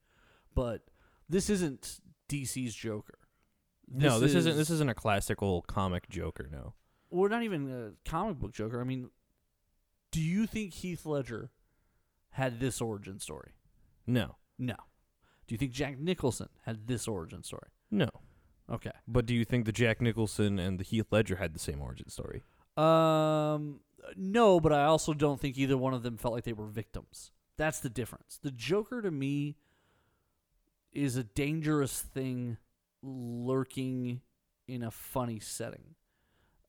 but this isn't DC's Joker. no, this is, isn't. This isn't a classical comic Joker. No. We're not even a comic book Joker. I mean, do you think Heath Ledger had this origin story? No. No. Do you think Jack Nicholson had this origin story? No. Okay. But do you think the Jack Nicholson and the Heath Ledger had the same origin story? Um, no, but I also don't think either one of them felt like they were victims. That's the difference. The Joker to me is a dangerous thing lurking in a funny setting.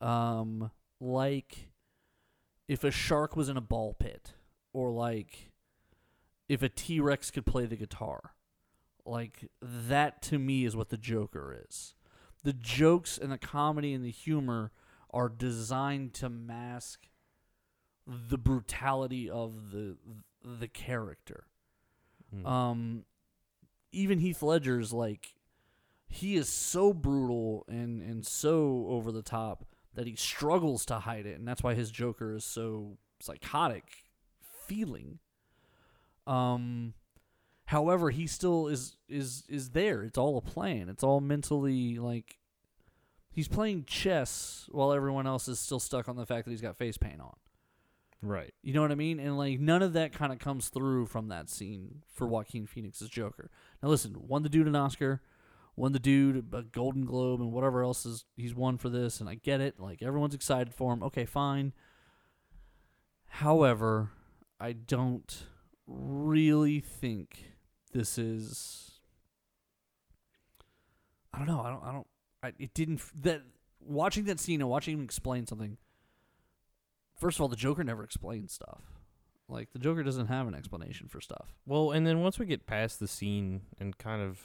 Um, like if a shark was in a ball pit, or like if a T Rex could play the guitar. Like that to me is what the Joker is. The jokes and the comedy and the humor are designed to mask the brutality of the the character. Hmm. Um, even Heath Ledger's like he is so brutal and and so over the top that he struggles to hide it, and that's why his Joker is so psychotic feeling. Um, however, he still is is is there. It's all a plan. It's all mentally like he's playing chess while everyone else is still stuck on the fact that he's got face paint on. right. You know what I mean? And like none of that kind of comes through from that scene for Joaquin Phoenix's Joker. Now listen, won the dude an Oscar, won the dude a Golden Globe and whatever else is he's won for this, and I get it. Like everyone's excited for him. Okay, fine. However, I don't really think this is. I don't know. I don't. I don't. I, it didn't. That watching that scene and watching him explain something First of all, the Joker never explains stuff. Like the Joker doesn't have an explanation for stuff. Well, and then once we get past the scene and kind of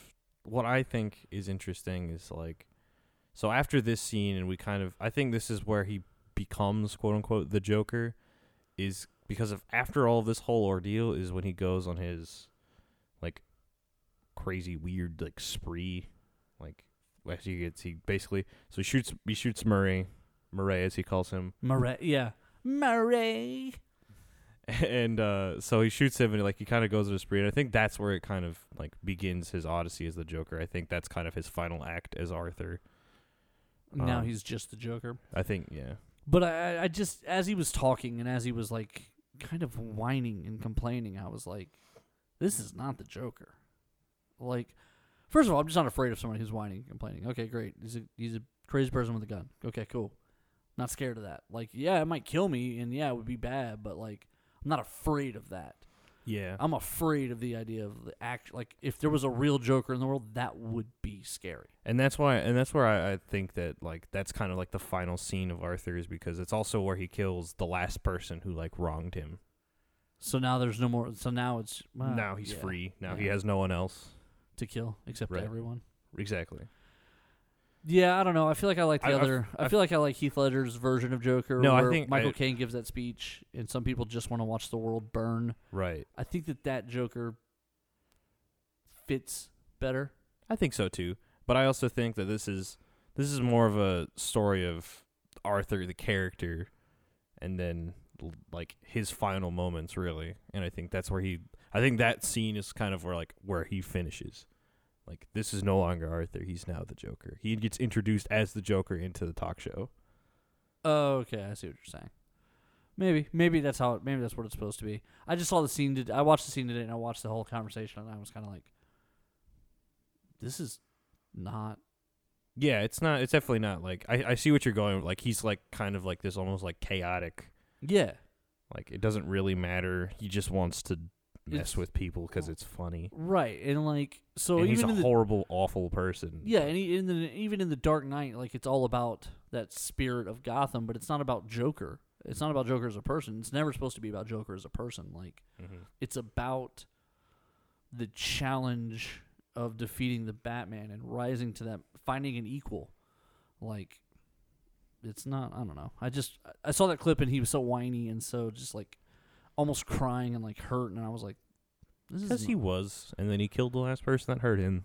what I think is interesting is like so after this scene and we kind of I think this is where he becomes quote unquote the Joker is because of after all this whole ordeal is when he goes on his like crazy weird like spree like as he gets he basically so he shoots he shoots Murray Murray as he calls him Murray, yeah, Murray. And uh, so he shoots him and like he kind of goes on a spree and i think that's where it kind of like begins his odyssey as the joker i think that's kind of his final act as arthur Now Um, he's just the Joker. i think yeah But I, I just as he was talking and as he was like kind of whining and complaining, I was like, "This is not the Joker." Like, first of all, I'm just not afraid of somebody who's whining and complaining. Okay, great. He's a he's a crazy person with a gun. Okay, cool. Not scared of that. Like, yeah, it might kill me, and yeah, it would be bad, but like, I'm not afraid of that. Yeah. I'm afraid of the idea of the act. Like if there was a real Joker in the world, that would be scary. And that's why, and that's where I, I think that like that's kind of like the final scene of Arthur is because it's also where he kills the last person who like wronged him. So now there's no more. So now it's now he's yeah, free. Now he has no one else. to kill except Right. everyone. Exactly. Yeah, I don't know. I feel like I like the I- other. I, I feel like I like Heath Ledger's version of Joker. No, I where think Michael I- Caine gives that speech, and some people just want to watch the world burn. Right. I think that that Joker fits better. I think so too. But I also think that this is this is more of a story of Arthur the character and then l- like his final moments really. And I think that's where he I think that scene is kind of where like where he finishes. Like this is no longer Arthur, he's now the Joker. He gets introduced as the Joker into the talk show. Oh, okay. I see what you're saying. Maybe, maybe that's how. It, maybe that's what it's supposed to be. I just saw the scene. Today. I watched the scene today, and I watched the whole conversation, and I was kind of like, "This is not." Yeah, it's not it's definitely not like I, I see what you're going like he's like kind of like this almost like chaotic Yeah, like it doesn't really matter. He just wants to mess with people because it's funny. right. And like, so and he's a the horrible, awful person. yeah, and he, in the even in the Dark Knight, like it's all about that spirit of Gotham, but it's not about Joker. It's not about Joker as a person. It's never supposed to be about Joker as a person. Like Mhm. it's about the challenge of defeating the Batman and rising to that, finding an equal. Like, it's not. I don't know. I just I saw that clip and he was so whiny and so just like almost crying and like hurt, and I was like, this is Because he was, and then he killed the last person that hurt him.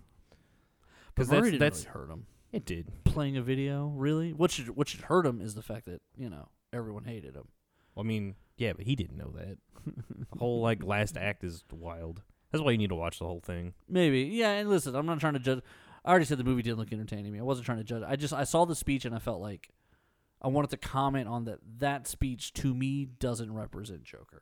Because that's didn't that's really hurt him. it did. Playing a video, really? What should what should hurt him is the fact that you know everyone hated him. I mean, yeah, but he didn't know that. the whole like last act is wild. That's why you need to watch the whole thing. Maybe, yeah. And listen, I'm not trying to judge. I already said the movie didn't look entertaining to me. I wasn't trying to judge. I just I saw the speech and I felt like I wanted to comment on that. That speech to me doesn't represent Joker.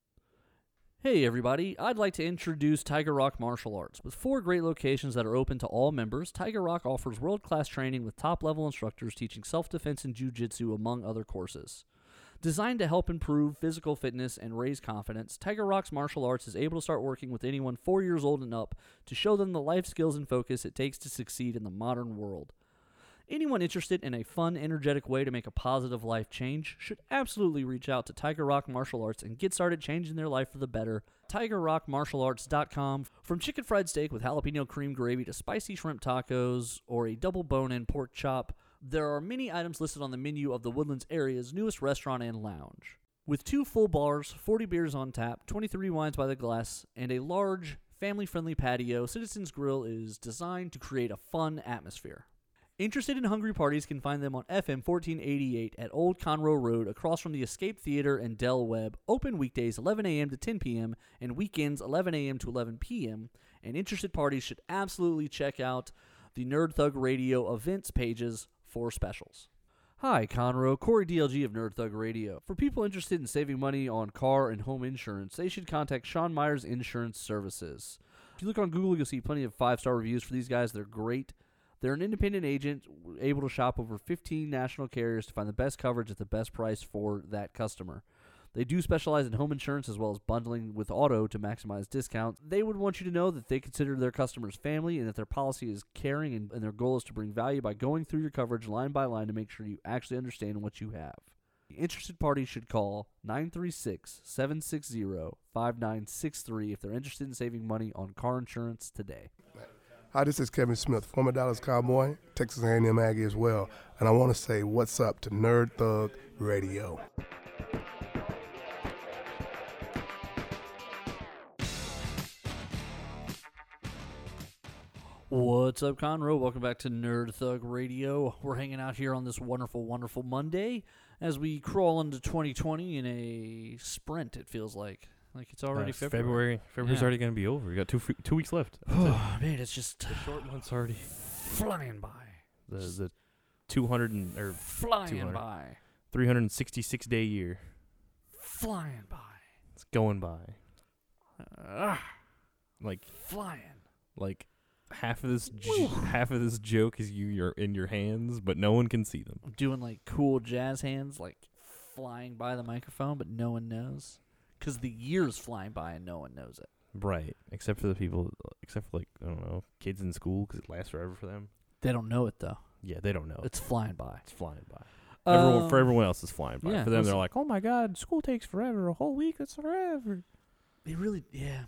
Hey everybody, I'd like to introduce Tiger Rock Martial Arts. With four great locations that are open to all members, Tiger Rock offers world class training with top level instructors teaching self defense and jiu-jitsu among other courses. Designed to help improve physical fitness and raise confidence, Tiger Rock's martial arts is able to start working with anyone four years old and up to show them the life skills and focus it takes to succeed in the modern world. Anyone interested in a fun, energetic way to make a positive life change should absolutely reach out to Tiger Rock Martial Arts and get started changing their life for the better. TigerRockMartialArts.com. From chicken fried steak with jalapeno cream gravy to spicy shrimp tacos or a double bone in pork chop, there are many items listed on the menu of the Woodlands area's newest restaurant and lounge. With two full bars, 40 beers on tap, 23 wines by the glass, and a large, family friendly patio, Citizens Grill is designed to create a fun atmosphere. Interested in hungry parties can find them on FM 1488 at Old Conroe Road across from the Escape Theater and Del Webb, open weekdays 11 a.m. to 10 p.m. and weekends 11 a.m. to 11 p.m. And interested parties should absolutely check out the Nerd Thug Radio events pages for specials. Hi, Conroe. Corey DLG of Nerd Thug Radio. For people interested in saving money on car and home insurance, they should contact Sean Myers Insurance Services. If you look on Google, you'll see plenty of five star reviews for these guys. They're great. They're an independent agent able to shop over 15 national carriers to find the best coverage at the best price for that customer. They do specialize in home insurance as well as bundling with auto to maximize discounts. They would want you to know that they consider their customers family and that their policy is caring and, and their goal is to bring value by going through your coverage line by line to make sure you actually understand what you have. The Interested parties should call 936 760 5963 if they're interested in saving money on car insurance today. Hi, this is Kevin Smith, former Dallas Cowboy, Texas A&M Aggie as well, and I want to say what's up to Nerd Thug Radio. What's up, Conroe? Welcome back to Nerd Thug Radio. We're hanging out here on this wonderful, wonderful Monday as we crawl into 2020 in a sprint. It feels like like it's already Uh, February. February's Yeah. already gonna be over. We got two f- two weeks left. Oh man, it's just the short month's already. flying by, The the 200 and, or flying 200. by, 366 day year. flying by, It's going by. Ah, Like flying. like half of this j- half of this joke is you you're in your hands, but no one can see them. doing like cool jazz hands, like flying by the microphone, but no one knows. Because the year's flying by and no one knows it. Right. Except for the people, except for like I don't know, kids in school because it lasts forever for them. They don't know it though. Yeah, they don't know. It's, flying by. it's flying by. Everyone, for Um, everyone else, it's flying by. yeah, for them, they're like, "Oh my god, school takes forever. A whole week, it's forever." It really, yeah.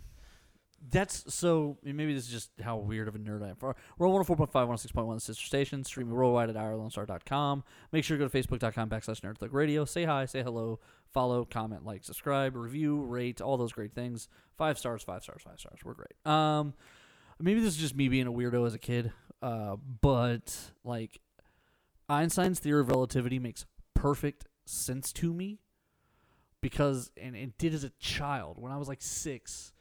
That's so. Maybe this is just how weird of a nerd I am. For on 104.5, 106.1 sister station, streaming worldwide at irlonestar.com. Make sure to go to Facebook.com backslash Nerd Thug Radio. Say hi, say hello, follow, comment, like, subscribe, review, rate, all those great things. Five stars, five stars, five stars. We're great. Um, maybe this is just me being a weirdo as a kid. Uh, but like Einstein's theory of relativity makes perfect sense to me because and it did as a child when I was like six.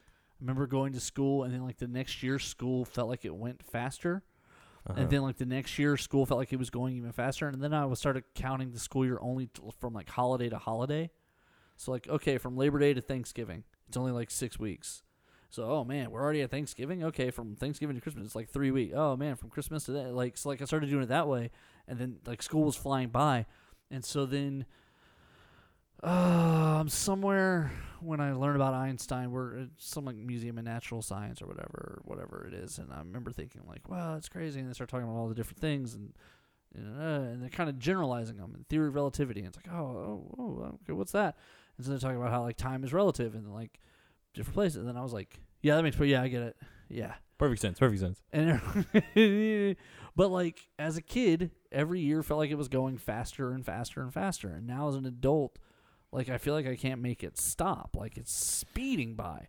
Remember going to school and then like the next year school felt like it went faster. Uh-huh. And then like the next year school felt like it was going even faster and then I was started counting the school year only t- from like holiday to holiday. So like okay, from Labor Day to Thanksgiving, it's only like 6 weeks. So oh man, we're already at Thanksgiving. Okay, from Thanksgiving to Christmas, it's like 3 weeks. Oh man, from Christmas to that like so like I started doing it that way and then like school was flying by. And so then uh, I'm somewhere when I learned about Einstein, we're at some like museum of natural science or whatever, whatever it is, and I remember thinking like, "Wow, that's crazy!" And they start talking about all the different things, and uh, and they're kind of generalizing them and theory of relativity. And it's like, "Oh, oh, oh, okay, what's that?" And so they're talking about how like time is relative and like different places. And then I was like, "Yeah, that makes, yeah, I get it, yeah." perfect sense. Perfect sense. And but like as a kid, every year felt like it was going faster and faster and faster. And now as an adult, like I feel like I can't make it stop. Like it's speeding by.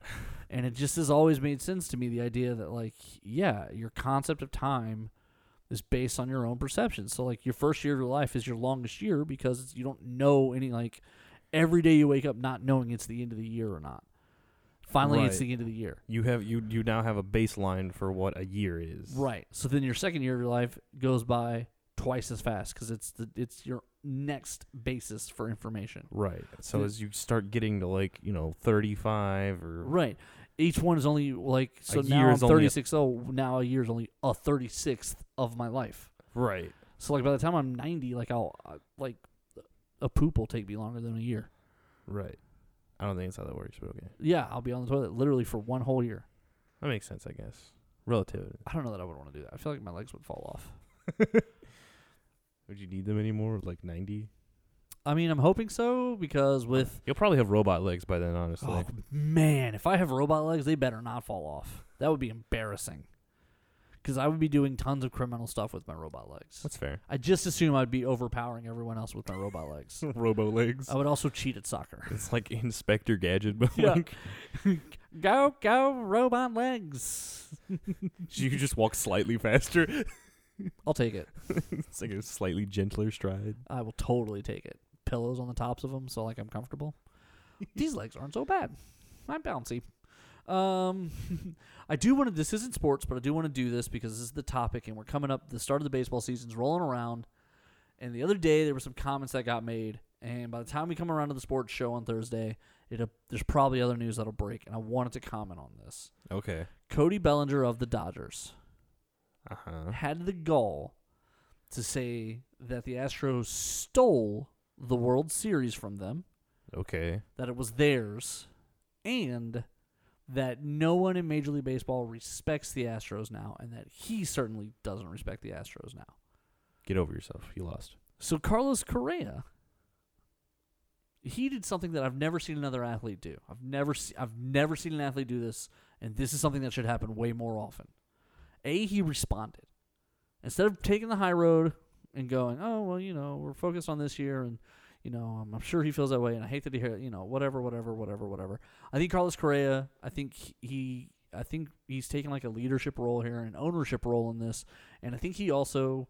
And it just has always made sense to me the idea that like yeah, your concept of time is based on your own perception. So like your first year of your life is your longest year because you don't know any like every day you wake up not knowing it's the end of the year or not. Finally, it's the end of the year. You have you you now have a baseline for what a year is. Right. So then your second year of your life goes by twice as fast because it's the it's your next basis for information. Right. So The- as you start getting to like you know thirty five or Right. Each one is only like so now I'm a- 36. Oh, now a year is only a 36th of my life. right. So like by the time I'm 90, like I'll uh, like a poop will take me longer than a year. Right. I don't think that's how that works, but okay. Yeah, I'll be on the toilet literally for one whole year. That makes sense, I guess. Relativity. I don't know that I would want to do that. I feel like my legs would fall off. Would you need them anymore? With like ninety? I mean, I'm hoping so because with You'll probably have robot legs by then, honestly. Oh man, if I have robot legs, they better not fall off. That would be embarrassing. Because I would be doing tons of criminal stuff with my robot legs. That's fair. I just assume I'd be overpowering everyone else with my robot legs. Robo legs. I would also cheat at soccer. It's like Inspector Gadget, but Yeah. like go, go, robot legs. you could just walk slightly faster. I'll take it. it's like a slightly gentler stride. I will totally take it. Pillows on the tops of them, so like I'm comfortable. These legs aren't so bad. I'm bouncy. Um, I do want to. This isn't sports, but I do want to do this because this is the topic, and we're coming up. The start of the baseball season's rolling around, and the other day there were some comments that got made, and by the time we come around to the sports show on Thursday, it there's probably other news that'll break, and I wanted to comment on this. Okay. Cody Bellinger of the Dodgers Uh huh. had the gall to say that the Astros stole the World Series from them, Okay. that it was theirs, and that no one in Major League Baseball respects the Astros now, and that he certainly doesn't respect the Astros now. Get over yourself. You lost. So Carlos Correa, he did something that I've never seen another athlete do. I've never, se- I've never seen an athlete do this, and this is something that should happen way more often. A, he responded instead of taking the high road and going, "Oh well, you know, we're focused on this year, and you know, I'm, I'm sure he feels that way, and I hate that he, you know, whatever, whatever, whatever, whatever." I think Carlos Correa, I think he, I think he's taking like a leadership role here, and an ownership role in this, and I think he also.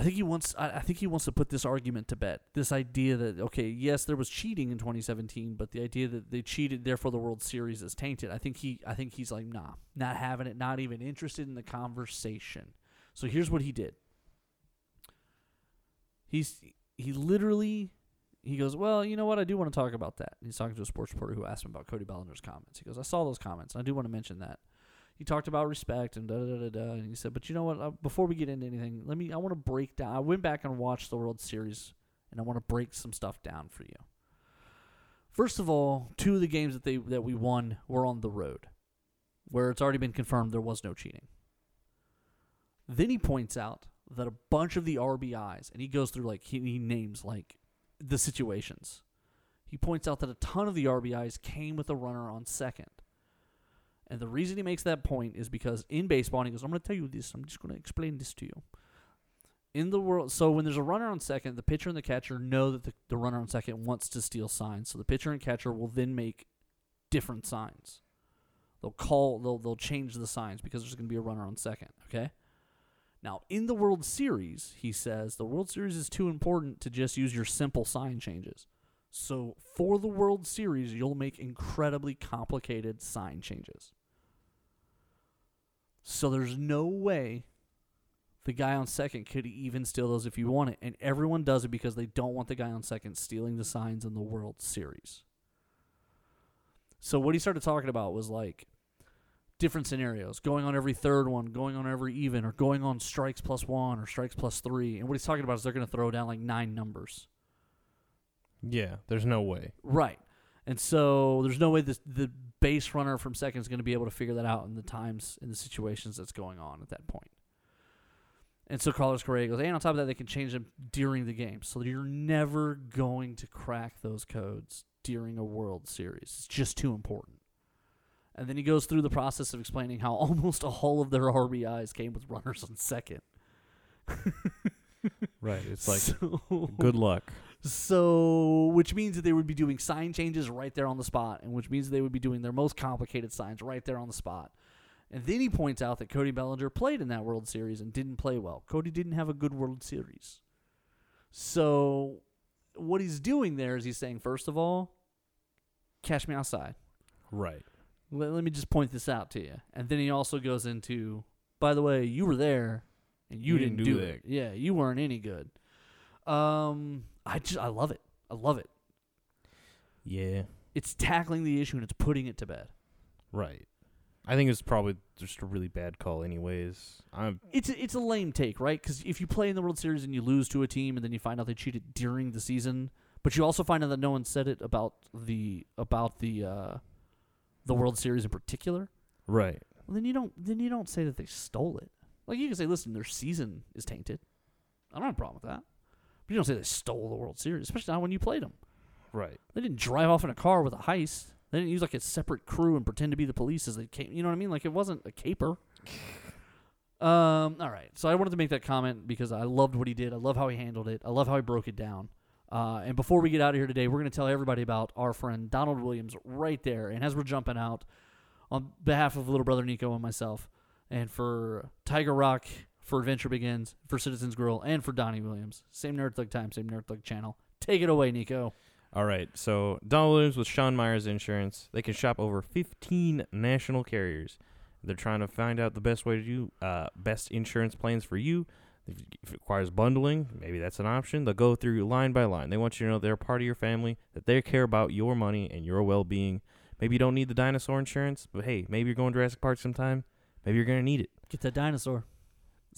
I think he wants. I, I think he wants to put this argument to bed. This idea that okay, yes, there was cheating in 2017, but the idea that they cheated, therefore the World Series is tainted. I think he. I think he's like, nah, not having it, not even interested in the conversation. So here's what he did. He's he literally he goes, well, you know what? I do want to talk about that. He's talking to a sports reporter who asked him about Cody Bellinger's comments. He goes, I saw those comments. And I do want to mention that. He talked about respect and da da da da. And he said, but you know what? Uh, before we get into anything, let me. I want to break down. I went back and watched the World Series, and I want to break some stuff down for you. First of all, two of the games that they that we won were on the road, where it's already been confirmed there was no cheating. Then he points out that a bunch of the RBIs, and he goes through like he, he names like the situations. He points out that a ton of the RBIs came with a runner on second. And the reason he makes that point is because in baseball, he goes, I'm going to tell you this, I'm just going to explain this to you. In the world, so when there's a runner on second, the pitcher and the catcher know that the, the runner on second wants to steal signs. So the pitcher and catcher will then make different signs. They'll call, they'll, they'll change the signs because there's going to be a runner on second, okay? Now, in the World Series, he says the World Series is too important to just use your simple sign changes. So, for the World Series, you'll make incredibly complicated sign changes. So, there's no way the guy on second could even steal those if you want it. And everyone does it because they don't want the guy on second stealing the signs in the World Series. So, what he started talking about was like, different scenarios, going on every third one, going on every even, or going on strikes plus one or strikes plus three. And what he's talking about is they're going to throw down like nine numbers. Yeah, there's no way. Right. And so there's no way this, the base runner from second is going to be able to figure that out in the times, in the situations that's going on at that point. And so Carlos Correa goes, and on top of that, they can change them during the game. So you're never going to crack those codes during a World Series. It's just too important. And then he goes through the process of explaining how almost all of their RBIs came with runners on second. Right. It's like So- good luck. So, which means that they would be doing sign changes right there on the spot, and which means they would be doing their most complicated signs right there on the spot. And then he points out that Cody Bellinger played in that World Series and didn't play well. Cody didn't have a good World Series. So, what he's doing there is he's saying, first of all, catch me outside. Right. Let, let me just point this out to you. And then he also goes into, by the way, you were there and you, You didn't, didn't do do it. Yeah, you weren't any good. Um, I just I love it. I love it. Yeah. It's tackling the issue and it's putting it to bed. Right. I think it's probably just a really bad call, anyways. I'm It's a, it's a lame take, right? Because if you play in the World Series and you lose to a team and then you find out they cheated during the season, but you also find out that no one said it about the about the uh, the World Series in particular, right. well, then you don't then you don't say that they stole it. Like you can say, listen, their season is tainted. I don't have a problem with that. You don't say they stole the World Series, especially not when you played them. Right. They didn't drive off in a car with a heist. They didn't use like a separate crew and pretend to be the police as they came. You know what I mean? Like it wasn't a caper. Um. All right. So I wanted to make that comment because I loved what he did. I love how he handled it. I love how he broke it down. Uh, and before we get out of here today, we're going to tell everybody about our friend Donald Williams right there. And as we're jumping out, on behalf of little brother Nico and myself, and for Tiger Rock, for Adventure Begins, for Citizens Grill, and for Donnie Williams, same Nerd Thug time, same Nerd Thug channel. Take it away, Nico. All right. So Donald Williams with Sean Myers Insurance. They can shop over 15 national carriers. They're trying to find out the best way to do uh, best insurance plans for you. If it requires bundling, maybe that's an option. They'll go through line by line. They want you to know they're part of your family, that they care about your money and your well-being. Maybe you don't need the dinosaur insurance, but hey, maybe you're going to Jurassic Park sometime. Maybe you're going to need it. Get that dinosaur.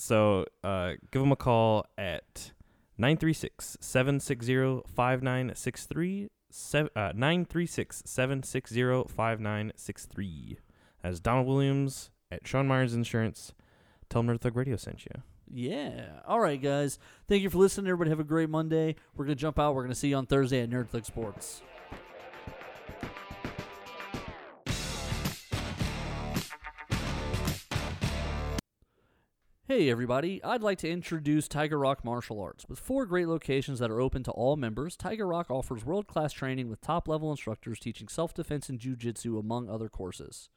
So uh, give them a call at 936 760 5963. 936 760 5963. As Donald Williams at Sean Myers Insurance. Tell them Nerd Thug Radio sent you. Yeah. All right, guys. Thank you for listening. Everybody have a great Monday. We're going to jump out. We're going to see you on Thursday at Nerd Thug Sports. Hey, everybody. I'd like to introduce Tiger Rock Martial Arts. With four great locations that are open to all members, Tiger Rock offers world class training with top level instructors teaching self defense and jiu jitsu, among other courses.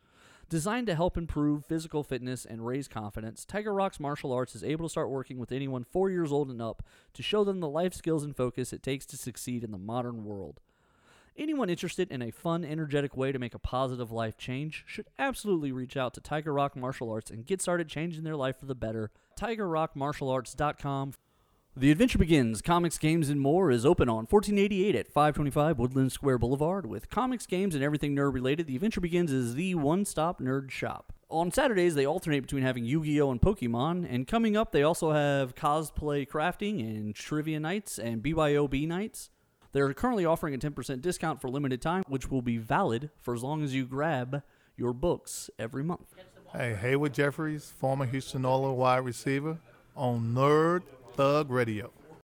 Designed to help improve physical fitness and raise confidence, Tiger Rocks Martial Arts is able to start working with anyone four years old and up to show them the life skills and focus it takes to succeed in the modern world. Anyone interested in a fun, energetic way to make a positive life change should absolutely reach out to Tiger Rock Martial Arts and get started changing their life for the better. TigerRockMartialArts.com. The Adventure Begins Comics, Games, and More is open on 1488 at 525 Woodland Square Boulevard. With comics, games, and everything nerd related, The Adventure Begins is the one stop nerd shop. On Saturdays, they alternate between having Yu Gi Oh! and Pokemon, and coming up, they also have cosplay crafting and trivia nights and BYOB nights. They're currently offering a 10% discount for limited time, which will be valid for as long as you grab your books every month. Hey, Haywood Jeffires, former Houston Oilers wide receiver on Nerd Thug Radio.